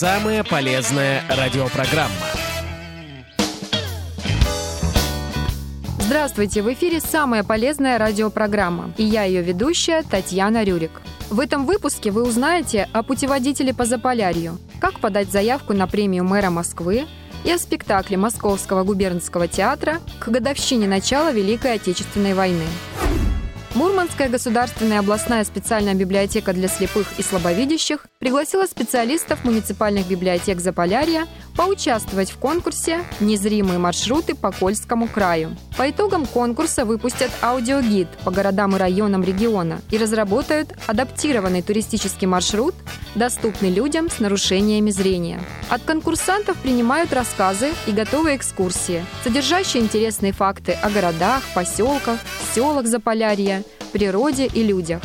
Самая полезная радиопрограмма. Здравствуйте, в эфире самая полезная радиопрограмма. И я ее ведущая Татьяна Рюрик. В этом выпуске вы узнаете о путеводителе по Заполярью, как подать заявку на премию мэра Москвы и о спектакле Московского губернского театра к годовщине начала Великой Отечественной войны. Мурманская государственная областная специальная библиотека для слепых и слабовидящих пригласила специалистов муниципальных библиотек Заполярья поучаствовать в конкурсе «Незримые маршруты по Кольскому краю». По итогам конкурса выпустят аудиогид по городам и районам региона и разработают адаптированный туристический маршрут, доступный людям с нарушениями зрения. От конкурсантов принимают рассказы и готовые экскурсии, содержащие интересные факты о городах, поселках, селах Заполярья, природе и людях.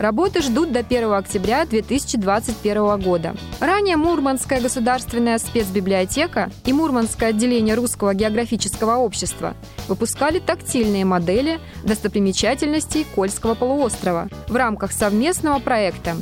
Работы ждут до 1 октября 2021 года. Ранее Мурманская государственная спецбиблиотека и Мурманское отделение Русского географического общества выпускали тактильные модели достопримечательностей Кольского полуострова в рамках совместного проекта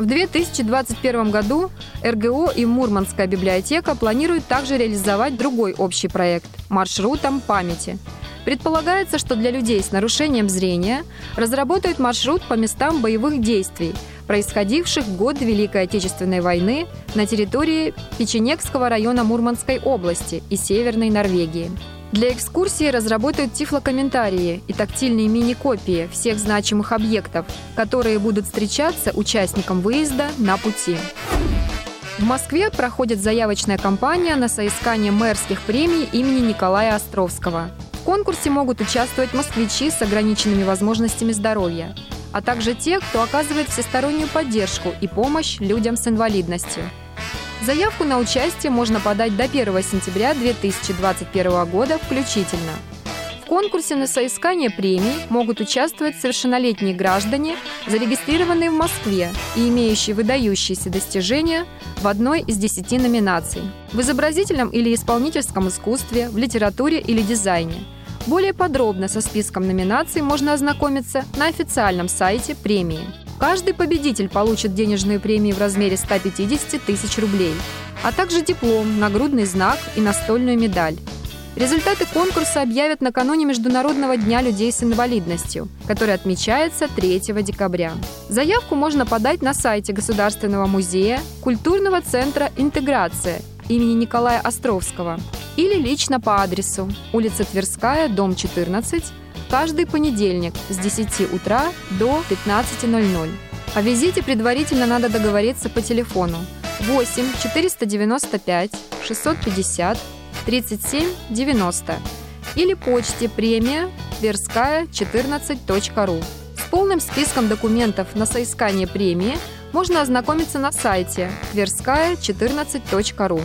в 2021 году РГО и Мурманская библиотека планируют также реализовать другой общий проект «Маршрутом памяти», Предполагается, что для людей с нарушением зрения разработают маршрут по местам боевых действий, происходивших в год Великой Отечественной войны на территории Печенегского района Мурманской области и Северной Норвегии. Для экскурсии разработают тифлокомментарии и тактильные мини-копии всех значимых объектов, которые будут встречаться участникам выезда на пути. В Москве проходит заявочная кампания на соискание мэрских премий имени Николая Островского – в конкурсе могут участвовать москвичи с ограниченными возможностями здоровья, а также те, кто оказывает всестороннюю поддержку и помощь людям с инвалидностью. Заявку на участие можно подать до 1 сентября 2021 года включительно. В конкурсе на соискание премий могут участвовать совершеннолетние граждане, зарегистрированные в Москве и имеющие выдающиеся достижения в одной из десяти номинаций – в изобразительном или исполнительском искусстве, в литературе или дизайне. Более подробно со списком номинаций можно ознакомиться на официальном сайте премии. Каждый победитель получит денежную премию в размере 150 тысяч рублей, а также диплом, нагрудный знак и настольную медаль. Результаты конкурса объявят накануне Международного дня людей с инвалидностью, который отмечается 3 декабря. Заявку можно подать на сайте Государственного музея Культурного центра «Интеграция» имени Николая Островского или лично по адресу улица Тверская, дом 14, каждый понедельник с 10 утра до 15.00. О визите предварительно надо договориться по телефону 8 495 650 3790 или почте премия Тверская 14.ру. С полным списком документов на соискание премии можно ознакомиться на сайте тверская14.ру.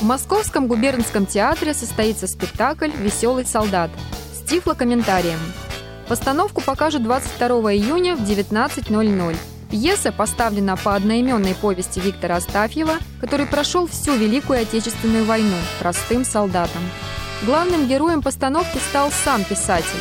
В Московском губернском театре состоится спектакль «Веселый солдат» с тифлокомментарием. Постановку покажут 22 июня в 19.00. Пьеса поставлена по одноименной повести Виктора Астафьева, который прошел всю Великую Отечественную войну простым солдатом. Главным героем постановки стал сам писатель.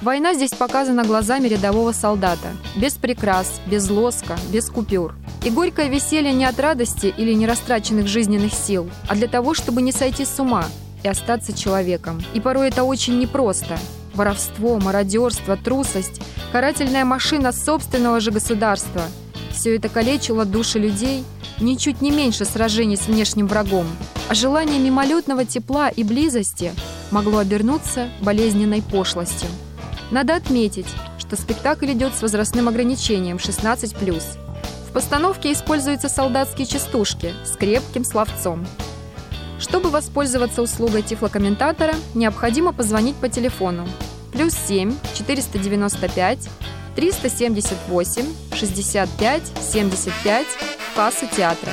Война здесь показана глазами рядового солдата. Без прикрас, без лоска, без купюр. И горькое веселье не от радости или нерастраченных жизненных сил, а для того, чтобы не сойти с ума и остаться человеком. И порой это очень непросто. Воровство, мародерство, трусость, карательная машина собственного же государства. Все это калечило души людей ничуть не меньше сражений с внешним врагом, а желание мимолетного тепла и близости могло обернуться болезненной пошлостью. Надо отметить, что спектакль идет с возрастным ограничением 16+. В постановке используются солдатские частушки с крепким словцом. Чтобы воспользоваться услугой тифлокомментатора, необходимо позвонить по телефону плюс 7 495 378 65 75 в кассу театра.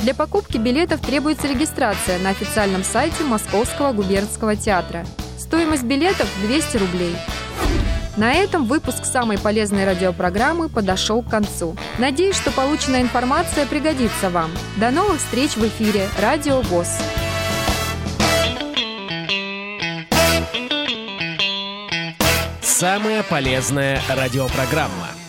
Для покупки билетов требуется регистрация на официальном сайте Московского губернского театра. Стоимость билетов 200 рублей. На этом выпуск самой полезной радиопрограммы подошел к концу. Надеюсь, что полученная информация пригодится вам. До новых встреч в эфире «Радио ВОЗ». Самая полезная радиопрограмма.